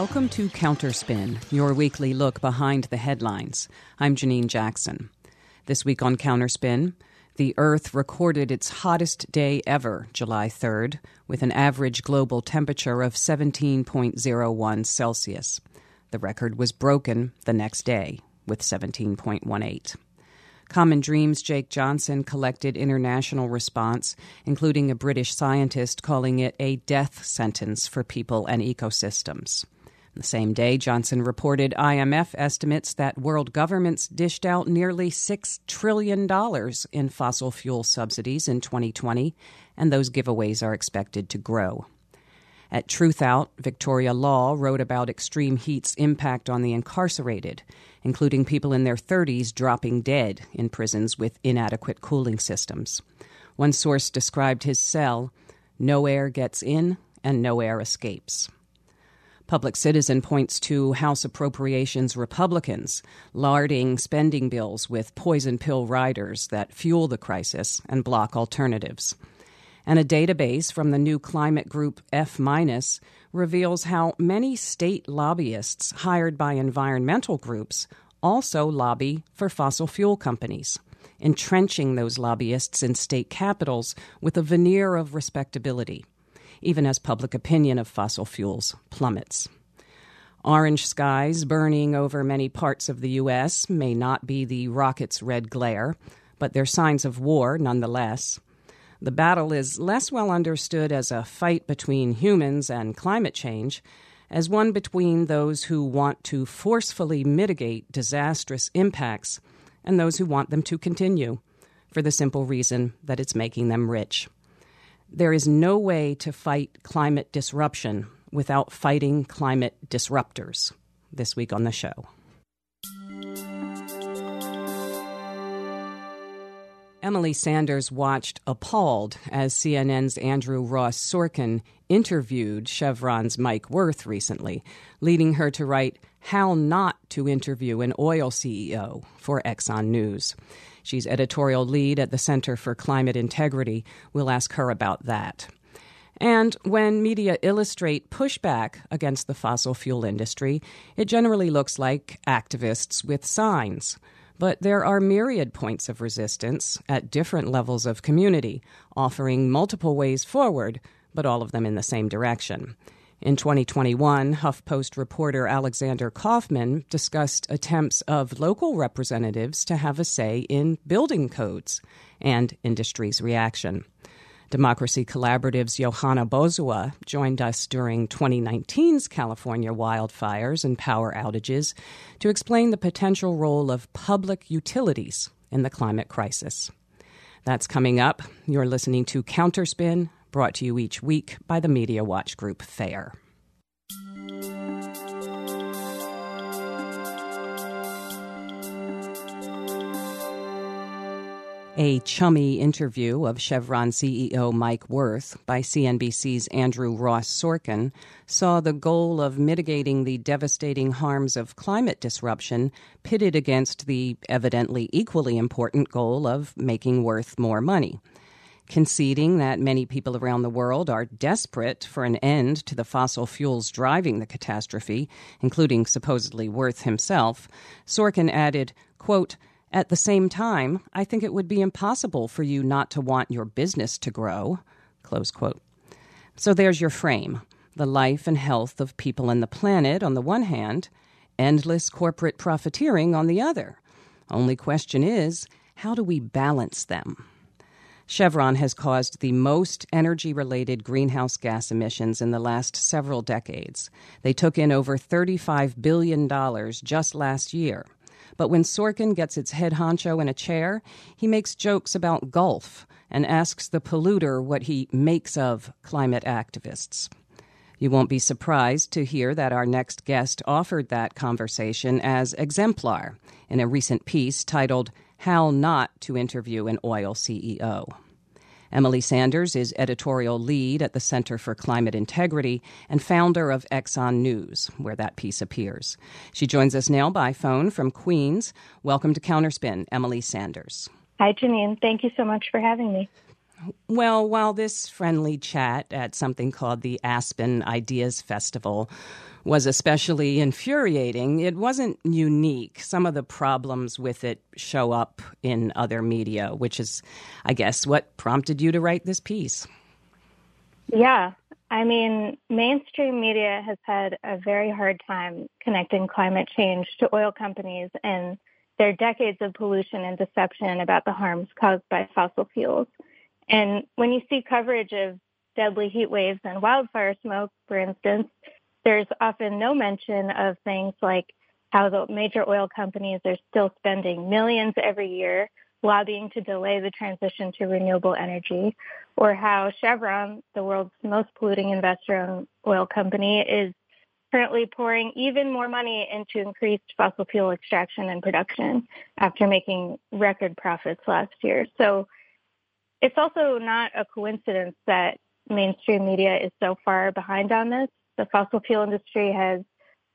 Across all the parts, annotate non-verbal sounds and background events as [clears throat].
Welcome to Counterspin, your weekly look behind the headlines. I'm Janine Jackson. This week on Counterspin, the Earth recorded its hottest day ever, July 3rd, with an average global temperature of 17.01 Celsius. The record was broken the next day with 17.18. Common Dreams Jake Johnson collected international response, including a British scientist calling it a death sentence for people and ecosystems. The same day, Johnson reported IMF estimates that world governments dished out nearly $6 trillion in fossil fuel subsidies in 2020, and those giveaways are expected to grow. At Truthout, Victoria Law wrote about extreme heat's impact on the incarcerated, including people in their 30s dropping dead in prisons with inadequate cooling systems. One source described his cell no air gets in and no air escapes. Public Citizen points to House Appropriations Republicans larding spending bills with poison pill riders that fuel the crisis and block alternatives. And a database from the new climate group F minus reveals how many state lobbyists hired by environmental groups also lobby for fossil fuel companies, entrenching those lobbyists in state capitals with a veneer of respectability, even as public opinion of fossil fuels plummets. Orange skies burning over many parts of the U.S. may not be the rocket's red glare, but they're signs of war nonetheless. The battle is less well understood as a fight between humans and climate change as one between those who want to forcefully mitigate disastrous impacts and those who want them to continue, for the simple reason that it's making them rich. There is no way to fight climate disruption without fighting climate disruptors. This week on the show. Emily Sanders watched appalled as CNN's Andrew Ross Sorkin interviewed Chevron's Mike Wirth recently, leading her to write How Not to Interview an Oil CEO for ExxonKnews. She's editorial lead at the Center for Climate Integrity. We'll ask her about that. And when media illustrate pushback against the fossil fuel industry, it generally looks like activists with signs. But there are myriad points of resistance at different levels of community, offering multiple ways forward, but all of them in the same direction. In 2021, HuffPost reporter Alexander Kaufman discussed attempts of local representatives to have a say in building codes and industry's reaction. Democracy Collaborative's Johanna Bozuwa joined us during 2019's California wildfires and power outages to explain the potential role of public utilities in the climate crisis. That's coming up. You're listening to Counterspin, brought to you each week by the Media Watch Group FAIR. A chummy interview of Chevron CEO Mike Wirth by CNBC's Andrew Ross Sorkin saw the goal of mitigating the devastating harms of climate disruption pitted against the evidently equally important goal of making Wirth more money. Conceding that many people around the world are desperate for an end to the fossil fuels driving the catastrophe, including supposedly Wirth himself, Sorkin added, quote, at the same time, I think it would be impossible for you not to want your business to grow. Close quote. So there's your frame the life and health of people and the planet on the one hand, endless corporate profiteering on the other. Only question is how do we balance them? Chevron has caused the most energy related greenhouse gas emissions in the last several decades. They took in over $35 billion just last year. But when Sorkin gets its head honcho in a chair, he makes jokes about golf and asks the polluter what he makes of climate activists. You won't be surprised to hear that our next guest offered that conversation as exemplar in a recent piece titled How Not to Interview an Oil CEO. Emily Sanders is editorial lead at the Center for Climate Integrity and founder of ExxonKnews, where that piece appears. She joins us now by phone from Queens. Welcome to Counterspin, Emily Sanders. Hi, Janine. Thank you so much for having me. Well, while this friendly chat at something called the Aspen Ideas Festival was especially infuriating, it wasn't unique. Some of the problems with it show up in other media, which is, I guess, what prompted you to write this piece. Yeah. I mean, mainstream media has had a very hard time connecting climate change to oil companies and their decades of pollution and deception about the harms caused by fossil fuels. And when you see coverage of deadly heat waves and wildfire smoke, for instance, there's often no mention of things like how the major oil companies are still spending millions every year lobbying to delay the transition to renewable energy, or how Chevron, the world's most polluting investor-owned oil company, is currently pouring even more money into increased fossil fuel extraction and production after making record profits last year. So it's also not a coincidence that mainstream media is so far behind on this. The fossil fuel industry has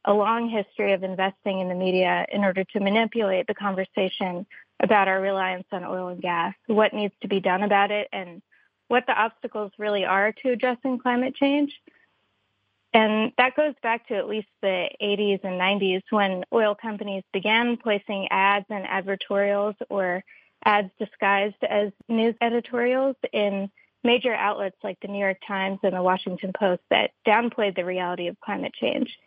a long history of investing in the media in order to manipulate the conversation about our reliance on oil and gas, what needs to be done about it, and what the obstacles really are to addressing climate change. And that goes back to at least the 80s and 90s when oil companies began placing ads and advertorials or ads disguised as news editorials in major outlets like the New York Times and the Washington Post that downplayed the reality of climate change.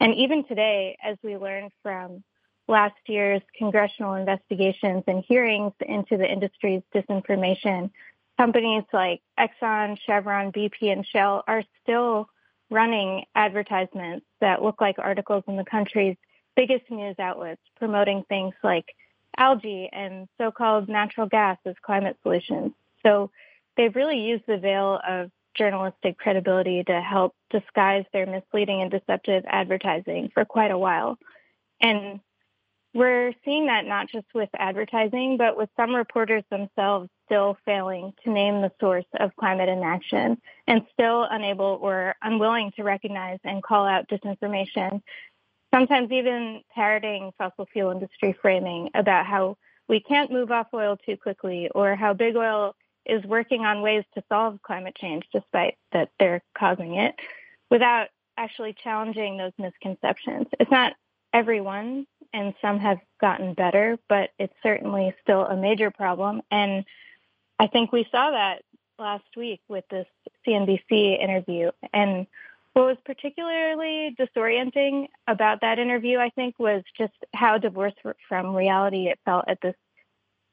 And even today, as we learned from last year's congressional investigations and hearings into the industry's disinformation, companies like Exxon, Chevron, BP, and Shell are still running advertisements that look like articles in the country's biggest news outlets promoting things like algae and so-called natural gas as climate solutions. So they've really used the veil of journalistic credibility to help disguise their misleading and deceptive advertising for quite a while. And we're seeing that not just with advertising, but with some reporters themselves still failing to name the source of climate inaction and still unable or unwilling to recognize and call out disinformation sometimes even parroting fossil fuel industry framing about how we can't move off oil too quickly or how big oil is working on ways to solve climate change despite that they're causing it without actually challenging those misconceptions. It's not everyone and some have gotten better, but it's certainly still a major problem. And I think we saw that last week with this CNBC interview. And what was particularly disorienting about that interview, I think, was just how divorced from reality it felt at this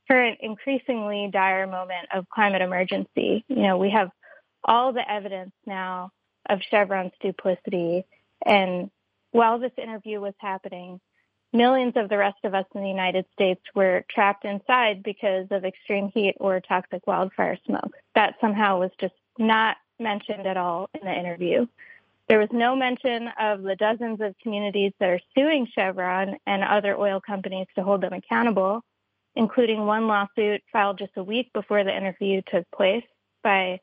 current increasingly dire moment of climate emergency. You know, we have all the evidence now of Chevron's duplicity. And while this interview was happening, millions of the rest of us in the United States were trapped inside because of extreme heat or toxic wildfire smoke. That somehow was just not mentioned at all in the interview. There was no mention of the dozens of communities that are suing Chevron and other oil companies to hold them accountable, including one lawsuit filed just a week before the interview took place by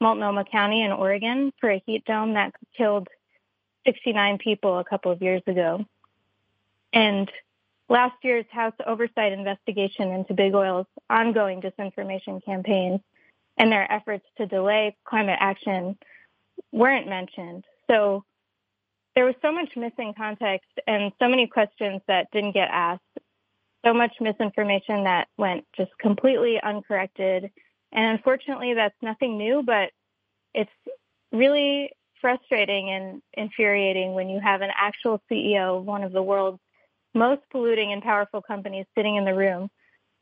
Multnomah County in Oregon for a heat dome that killed 69 people a couple of years ago. And last year's House oversight investigation into Big Oil's ongoing disinformation campaigns and their efforts to delay climate action weren't mentioned. So there was so much missing context and so many questions that didn't get asked, so much misinformation that went just completely uncorrected. And unfortunately, that's nothing new, but it's really frustrating and infuriating when you have an actual CEO of one of the world's most polluting and powerful companies sitting in the room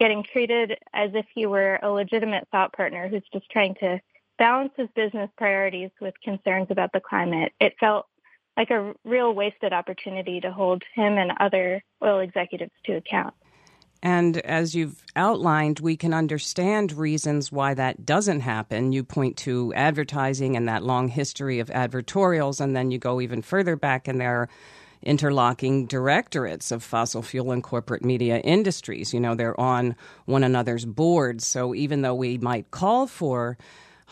getting treated as if he were a legitimate thought partner who's just trying to balance his business priorities with concerns about the climate. It felt like a real wasted opportunity to hold him and other oil executives to account. And as you've outlined, we can understand reasons why that doesn't happen. You point to advertising and that long history of advertorials, and then you go even further back, and there are interlocking directorates of fossil fuel and corporate media industries. You know, they're on one another's boards. So even though we might call for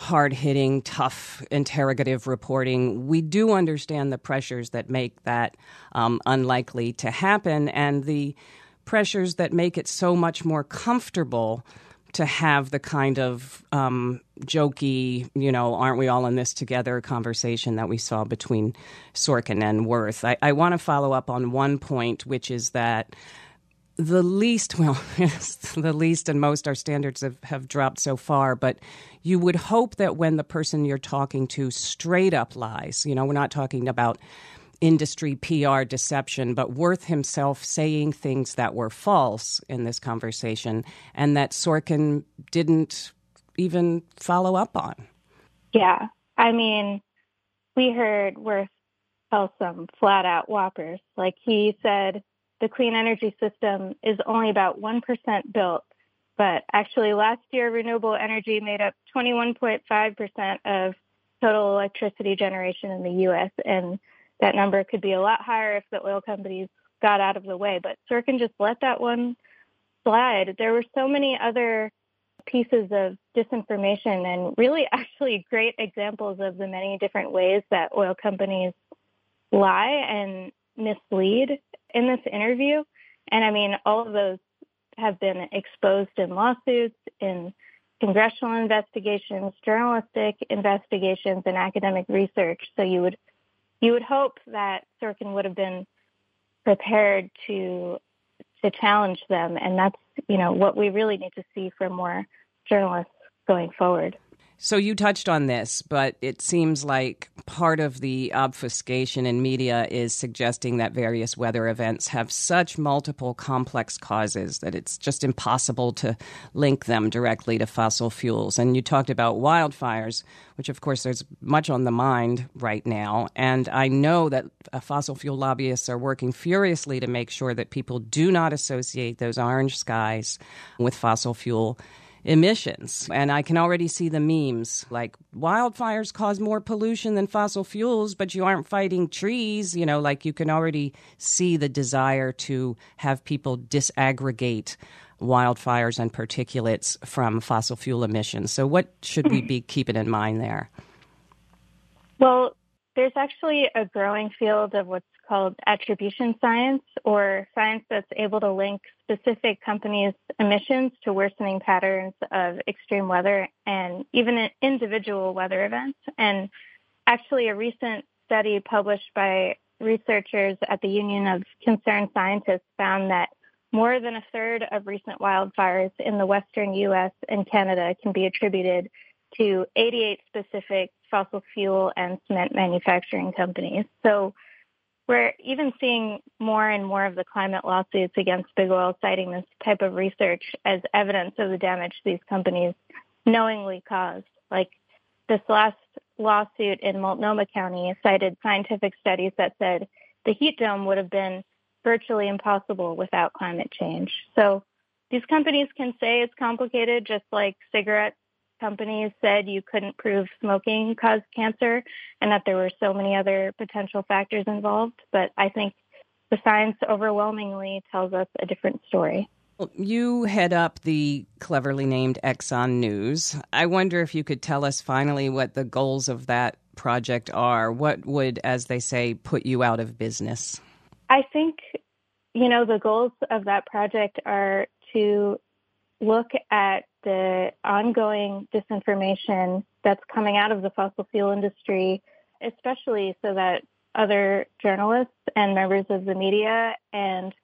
hard hitting, tough, interrogative reporting, we do understand the pressures that make that um, unlikely to happen and the pressures that make it so much more comfortable to have the kind of um, jokey, you know, aren't we all in this together conversation that we saw between Sorkin and Wirth. I, I want to follow up on one point, which is that the least, well, [laughs] the least and most our standards have, have dropped so far, but you would hope that when the person you're talking to straight up lies, you know, we're not talking about industry PR deception, but Wirth himself saying things that were false in this conversation and that Sorkin didn't even follow up on. Yeah. I mean, we heard Wirth tell some flat out whoppers. Like he said, the clean energy system is only about 1% built. But actually, last year, renewable energy made up 21.5% of total electricity generation in the U.S. And that number could be a lot higher if the oil companies got out of the way. But Sorkin just let that one slide. There were so many other pieces of disinformation and really [laughs] actually great examples of the many different ways that oil companies lie and mislead in this interview. And I mean, all of those have been exposed in lawsuits, in congressional investigations, journalistic investigations, and academic research. So you would you would hope that Sorkin would have been prepared to to challenge them, and that's you know what we really need to see from more journalists going forward. So you touched on this, but it seems like part of the obfuscation in media is suggesting that various weather events have such multiple complex causes that it's just impossible to link them directly to fossil fuels. And you talked about wildfires, which of course there's much on the mind right now. And I know that uh, fossil fuel lobbyists are working furiously to make sure that people do not associate those orange skies with fossil fuel emissions. And I can already see the memes like wildfires cause more pollution than fossil fuels, but you aren't fighting trees. You know, like you can already see the desire to have people disaggregate wildfires and particulates from fossil fuel emissions. So, what should we be [clears throat] keeping in mind there? Well, there's actually a growing field of what's called attribution science, or science that's able to link specific companies' emissions to worsening patterns of extreme weather and even individual weather events. And actually, a recent study published by researchers at the Union of Concerned Scientists found that more than a third of recent wildfires in the western US and Canada can be attributed to 88 specific fossil fuel and cement manufacturing companies. So we're even seeing more and more of the climate lawsuits against big oil citing this type of research as evidence of the damage these companies knowingly caused. Like this last lawsuit in Multnomah County cited scientific studies that said the heat dome would have been virtually impossible without climate change. So these companies can say it's complicated, just like cigarette companies said you couldn't prove smoking caused cancer and that there were so many other potential factors involved. But I think the science overwhelmingly tells us a different story. You head up the cleverly named ExxonKnews. I wonder if you could tell us finally what the goals of that project are. What would, as they say, put you out of business? I think, you know, the goals of that project are to look at the ongoing disinformation that's coming out of the fossil fuel industry, especially so that other journalists and members of the media and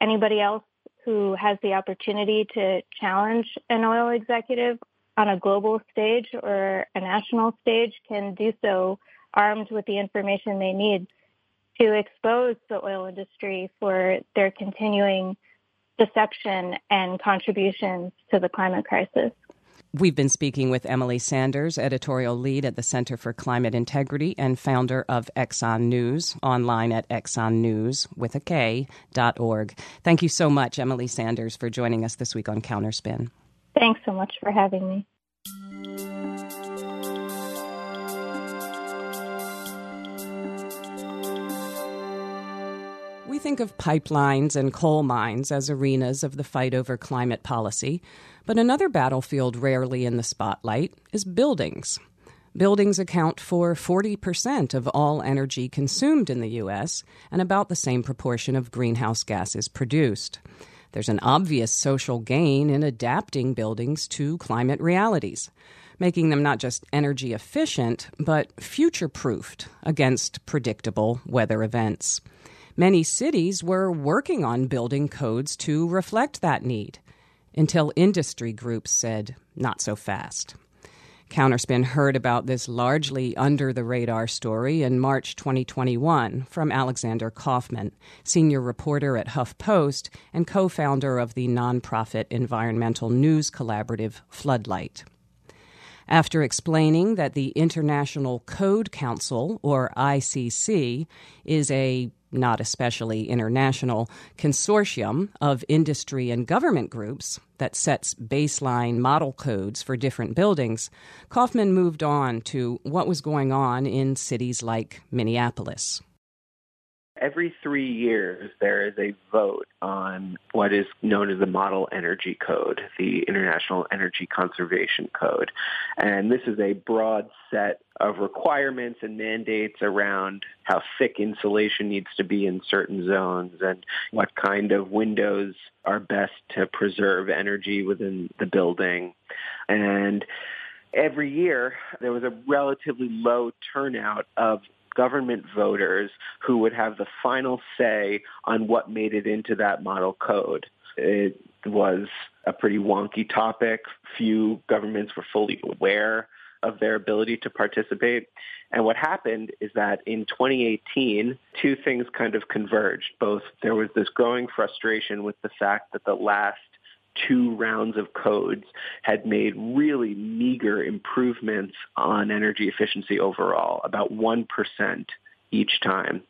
anybody else who has the opportunity to challenge an oil executive on a global stage or a national stage can do so armed with the information they need to expose the oil industry for their continuing deception and contributions to the climate crisis. We've been speaking with Emily Sanders, editorial lead at the Center for Climate Integrity and founder of ExxonKnews, online at exxonnews with a K dot org. Thank you so much, Emily Sanders, for joining us this week on Counterspin. Thanks so much for having me. We think of pipelines and coal mines as arenas of the fight over climate policy, but another battlefield rarely in the spotlight is buildings. Buildings account for 40% of all energy consumed in the U.S. and about the same proportion of greenhouse gases produced. There's an obvious social gain in adapting buildings to climate realities, making them not just energy efficient, but future proofed against predictable weather events. Many cities were working on building codes to reflect that need until industry groups said, not so fast. Counterspin heard about this largely under the radar story in March 2021 from Alexander Kaufman, senior reporter at HuffPost and co founder of the nonprofit environmental news collaborative Floodlight. After explaining that the International Code Council, or ICC, is a not especially international, consortium of industry and government groups that sets baseline model codes for different buildings, Kaufman moved on to what was going on in cities like Minneapolis. Every three years, there is a vote on what is known as the Model Energy Code, the International Energy Conservation Code. And this is a broad set of requirements and mandates around how thick insulation needs to be in certain zones and what kind of windows are best to preserve energy within the building. And every year, there was a relatively low turnout of government voters who would have the final say on what made it into that model code. It was a pretty wonky topic. Few governments were fully aware of their ability to participate. And what happened is that in 2018, two things kind of converged. Both there was this growing frustration with the fact that the last two rounds of codes had made really meager improvements on energy efficiency overall, about 1% each time.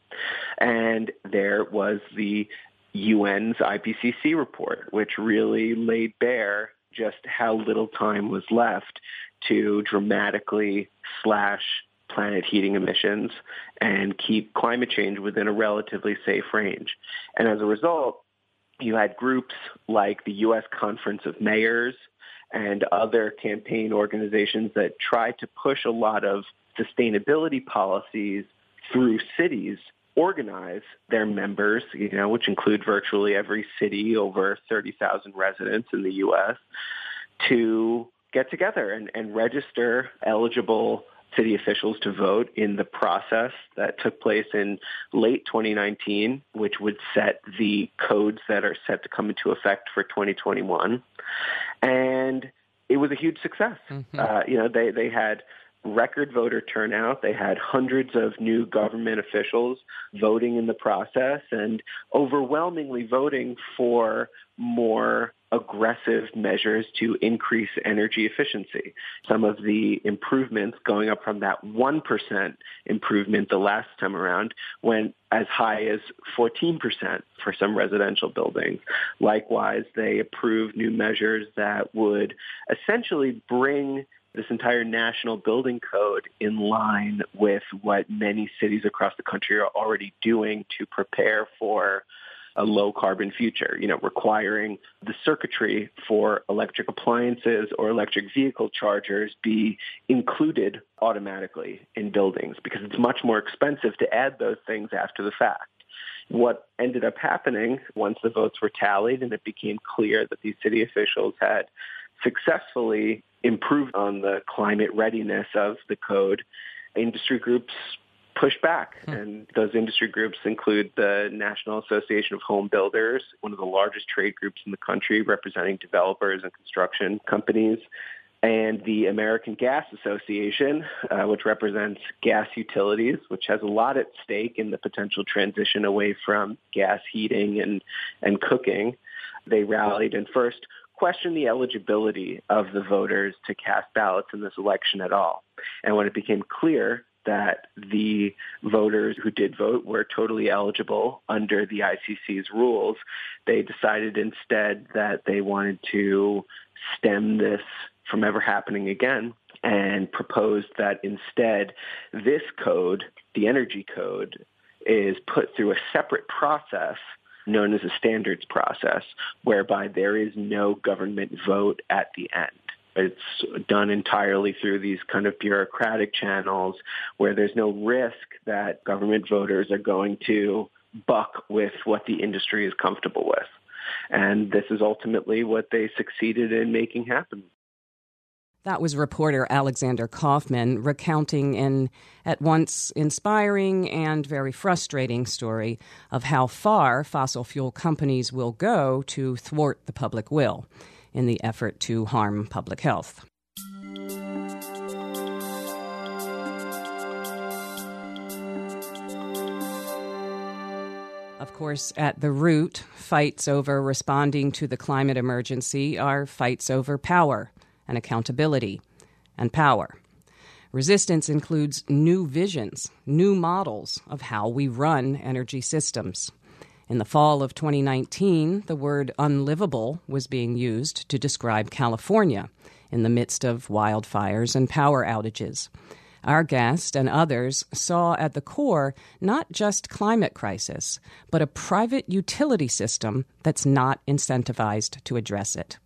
And there was the UN's IPCC report, which really laid bare just how little time was left to dramatically slash planet heating emissions and keep climate change within a relatively safe range. And as a result, you had groups like the U.S. Conference of Mayors and other campaign organizations that tried to push a lot of sustainability policies through cities organize their members, you know, which include virtually every city over 30,000 residents in the U.S., to get together and, and register eligible city officials to vote in the process that took place in late 2019, which would set the codes that are set to come into effect for 2021. And it was a huge success. Mm-hmm. Uh, you know, they, they had record voter turnout. They had hundreds of new government officials voting in the process and overwhelmingly voting for more aggressive measures to increase energy efficiency. Some of the improvements going up from that 1% improvement the last time around went as high as 14% for some residential buildings. Likewise, they approved new measures that would essentially bring this entire national building code in line with what many cities across the country are already doing to prepare for a low carbon future, you know, requiring the circuitry for electric appliances or electric vehicle chargers be included automatically in buildings because it's much more expensive to add those things after the fact. What ended up happening once the votes were tallied and it became clear that these city officials had successfully improved on the climate readiness of the code, industry groups pushed back. Hmm. And those industry groups include the National Association of Home Builders, one of the largest trade groups in the country representing developers and construction companies, and the American Gas Association, uh, which represents gas utilities, which has a lot at stake in the potential transition away from gas heating and, and cooking. They rallied and first questioned the eligibility of the voters to cast ballots in this election at all. And when it became clear that the voters who did vote were totally eligible under the ICC's rules, they decided instead that they wanted to stem this from ever happening again and proposed that instead this code, the energy code, is put through a separate process known as a standards process whereby there is no government vote at the end. It's done entirely through these kind of bureaucratic channels where there's no risk that government voters are going to buck with what the industry is comfortable with. And this is ultimately what they succeeded in making happen. That was reporter Alexander Kaufman recounting an at once inspiring and very frustrating story of how far fossil fuel companies will go to thwart the public will in the effort to harm public health. Of course, at the root, fights over responding to the climate emergency are fights over power and accountability and power. Resistance includes new visions, new models of how we run energy systems. In the fall of 2019, the word unlivable was being used to describe California in the midst of wildfires and power outages. Our guest and others saw at the core not just climate crisis, but a private utility system that's not incentivized to address it.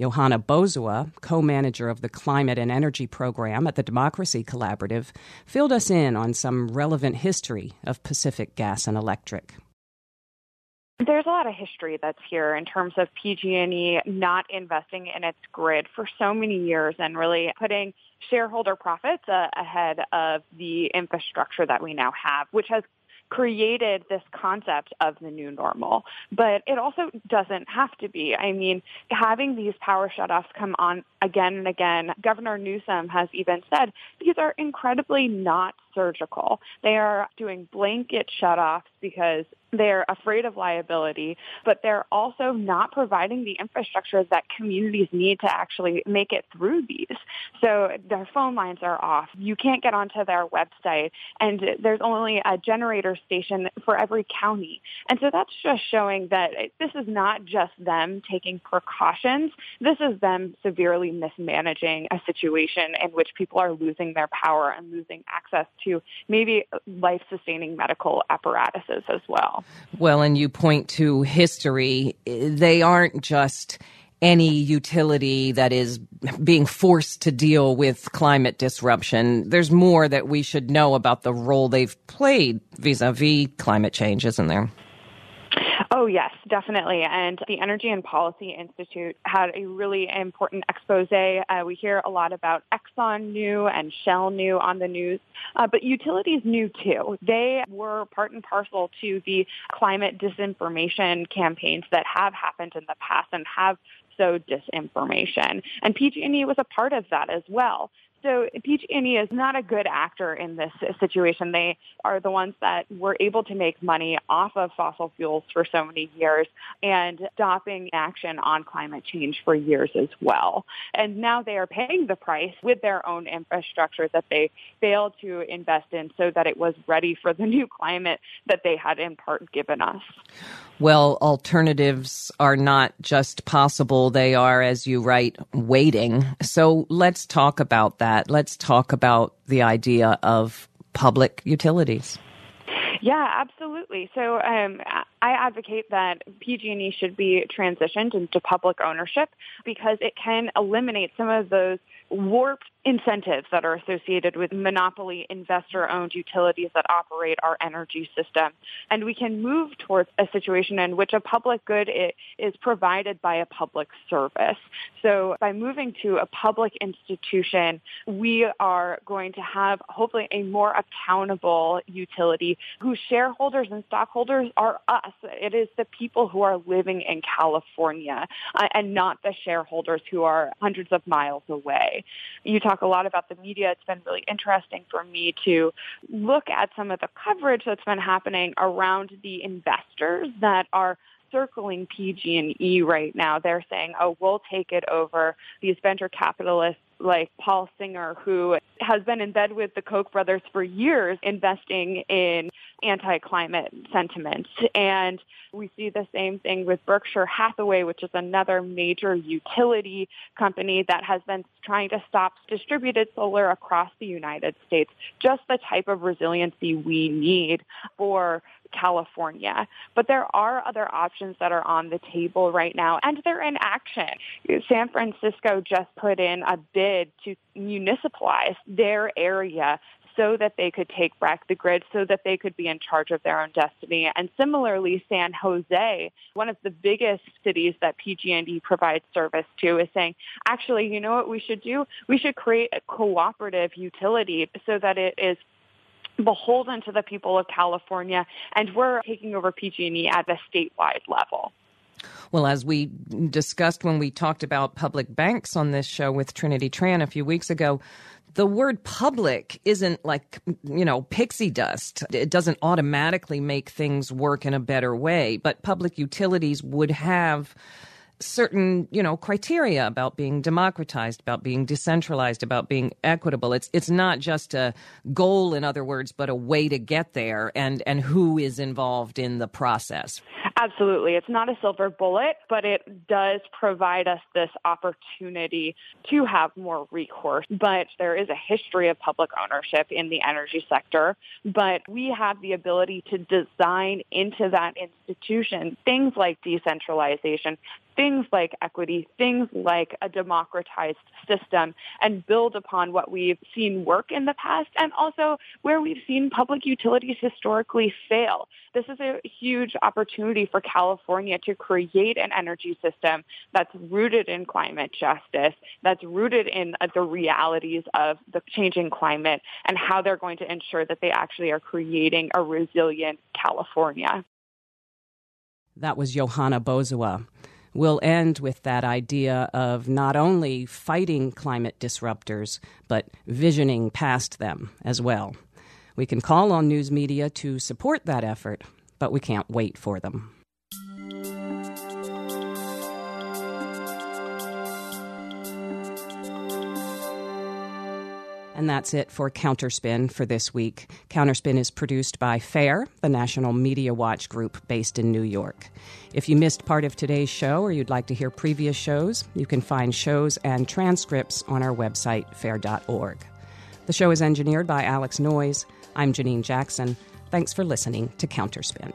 Johanna Bozuwa, co manager of the Climate and Energy Program at the Democracy Collaborative, filled us in on some relevant history of Pacific Gas and Electric. There's a lot of history that's here in terms of PG&E not investing in its grid for so many years and really putting shareholder profits uh, ahead of the infrastructure that we now have, which has created this concept of the new normal. But it also doesn't have to be. I mean, having these power shutoffs come on again and again, Governor Newsom has even said these are incredibly not surgical. They are doing blanket shutoffs because they're afraid of liability, but they're also not providing the infrastructure that communities need to actually make it through these. So their phone lines are off. You can't get onto their website, and there's only a generator station for every county. And so that's just showing that this is not just them taking precautions. This is them severely mismanaging a situation in which people are losing their power and losing access to maybe life-sustaining medical apparatuses as well. Well, and you point to history. They aren't just any utility that is being forced to deal with climate disruption. There's more that we should know about the role they've played vis-a-vis climate change, isn't there? Oh, yes, definitely. And the Energy and Policy Institute had a really important expose. Uh, we hear a lot about Exxon knew and Shell knew on the news, uh, but utilities knew too. They were part and parcel to the climate disinformation campaigns that have happened in the past and have sowed disinformation. And PG&E was a part of that as well. So PG&E is not a good actor in this situation. They are the ones that were able to make money off of fossil fuels for so many years and stopping action on climate change for years as well. And now they are paying the price with their own infrastructure that they failed to invest in so that it was ready for the [laughs] new climate that they had in part given us. Well, alternatives are not just possible, they are, as you write, waiting. So let's talk about that. Let's talk about the idea of public utilities. Yeah, absolutely. So um, I advocate that PG&E should be transitioned into public ownership because it can eliminate some of those warped incentives that are associated with monopoly investor-owned utilities that operate our energy system. And we can move towards a situation in which a public good is provided by a public service. So by moving to a public institution, we are going to have hopefully a more accountable utility whose shareholders and stockholders are us. It is the people who are living in California uh, and not the shareholders who are hundreds of miles away. You talk a lot about the media. It's been really interesting for me to look at some of the coverage that's been happening around the investors that are circling PG&E right now. They're saying, "Oh, we'll take it over." These venture capitalists like Paul Singer, who has been in bed with the Koch brothers for years, investing in anti-climate sentiments. And we see the same thing with Berkshire Hathaway, which is another major utility company that has been trying to stop distributed solar across the United States. Just the type of resiliency we need for California. But there are other options that are on the table right now, and they're in action. San Francisco just put in a bid to municipalize their area so that they could take back the grid, so that they could be in charge of their own destiny. And similarly, San Jose, one of the biggest cities that PG&E provides service to, is saying, actually, you know what we should do? We should create a cooperative utility so that it is beholden to the people of California, and we're taking over PG&E at the statewide level. Well, as we discussed when we talked about public banks on this show with Trinity Tran a few weeks ago, the word public isn't like, you know, pixie dust. It doesn't automatically make things work in a better way, but public utilities would have certain, you know, criteria about being democratized, about being decentralized, about being equitable. It's it's not just a goal, in other words, but a way to get there, and and who is involved in the process. Absolutely, it's not a silver bullet, but it does provide us this opportunity to have more recourse. But there is a history of public ownership in the energy sector, but we have the ability to design into that institution things like decentralization, things like equity, things like a democratized system, and build upon what we've seen work in the past and also where we've seen public utilities historically fail. This is a huge opportunity for California to create an energy system that's rooted in climate justice, that's rooted in uh, the realities of the changing climate and how they're going to ensure that they actually are creating a resilient California. That was Johanna Bozuwa. We'll end with that idea of not only fighting climate disruptors, but visioning past them as well. We can call on news media to support that effort, but we can't wait for them. And that's it for Counterspin for this week. Counterspin is produced by FAIR, the National Media Watch group based in New York. If you missed part of today's show or you'd like to hear previous shows, you can find shows and transcripts on our website, fair.org. The show is engineered by Alex Noyes. I'm Janine Jackson. Thanks for listening to Counterspin.